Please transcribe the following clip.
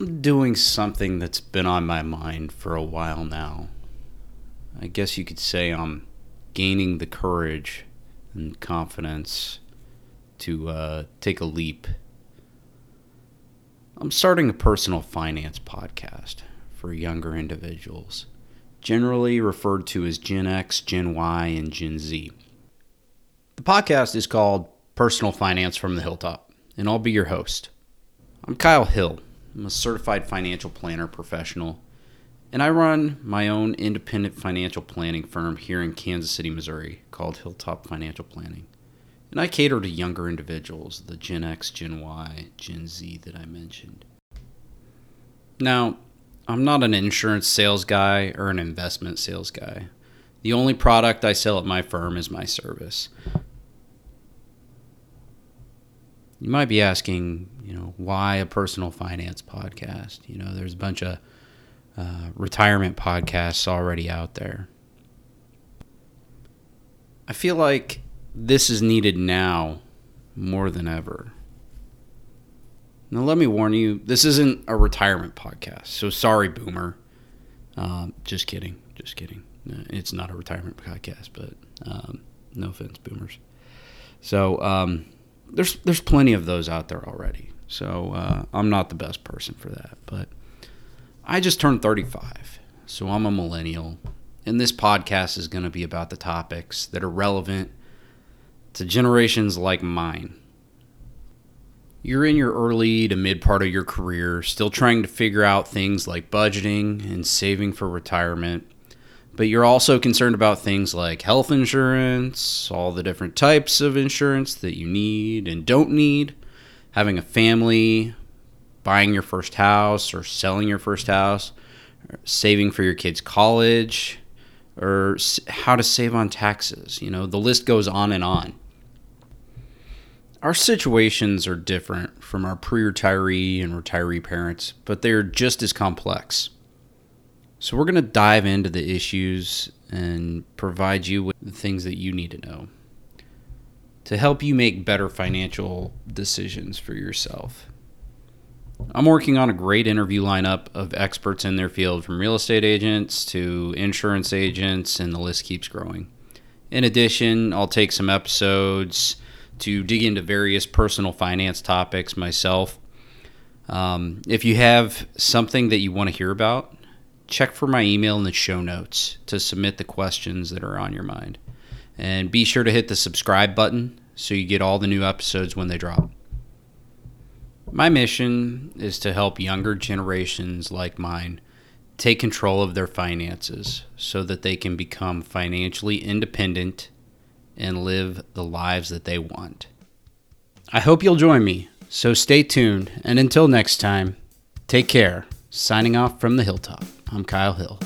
I'm doing something that's been on my mind for a while now. I guess you could say I'm gaining the courage and confidence to uh, take a leap. I'm starting a personal finance podcast for younger individuals, generally referred to as Gen X, Gen Y, and Gen Z. The podcast is called Personal Finance from the Hilltop, and I'll be your host. I'm Kyle Hill. I'm a certified financial planner professional, and I run my own independent financial planning firm here in Kansas City, Missouri called Hilltop Financial Planning. And I cater to younger individuals, the Gen X, Gen Y, Gen Z that I mentioned. Now, I'm not an insurance sales guy or an investment sales guy. The only product I sell at my firm is my service. You might be asking, you know, why a personal finance podcast? You know, there's a bunch of uh, retirement podcasts already out there. I feel like this is needed now more than ever. Now, let me warn you, this isn't a retirement podcast. So sorry, Boomer. Um, just kidding. Just kidding. It's not a retirement podcast, but um, no offense, Boomers. So, um, there's there's plenty of those out there already. So uh, I'm not the best person for that, but I just turned 35, so I'm a millennial, and this podcast is going to be about the topics that are relevant to generations like mine. You're in your early to mid part of your career, still trying to figure out things like budgeting and saving for retirement but you're also concerned about things like health insurance, all the different types of insurance that you need and don't need, having a family, buying your first house or selling your first house, saving for your kids' college, or how to save on taxes. You know, the list goes on and on. Our situations are different from our pre retiree and retiree parents, but they're just as complex. So, we're going to dive into the issues and provide you with the things that you need to know to help you make better financial decisions for yourself. I'm working on a great interview lineup of experts in their field from real estate agents to insurance agents, and the list keeps growing. In addition, I'll take some episodes to dig into various personal finance topics myself. Um, if you have something that you want to hear about, check for my email in the show notes to submit the questions that are on your mind. And be sure to hit the subscribe button so you get all the new episodes when they drop. My mission is to help younger generations like mine take control of their finances so that they can become financially independent and live the lives that they want. I hope you'll join me, so stay tuned, and until next time, take care. Signing off from the hilltop. I'm Kyle Hill.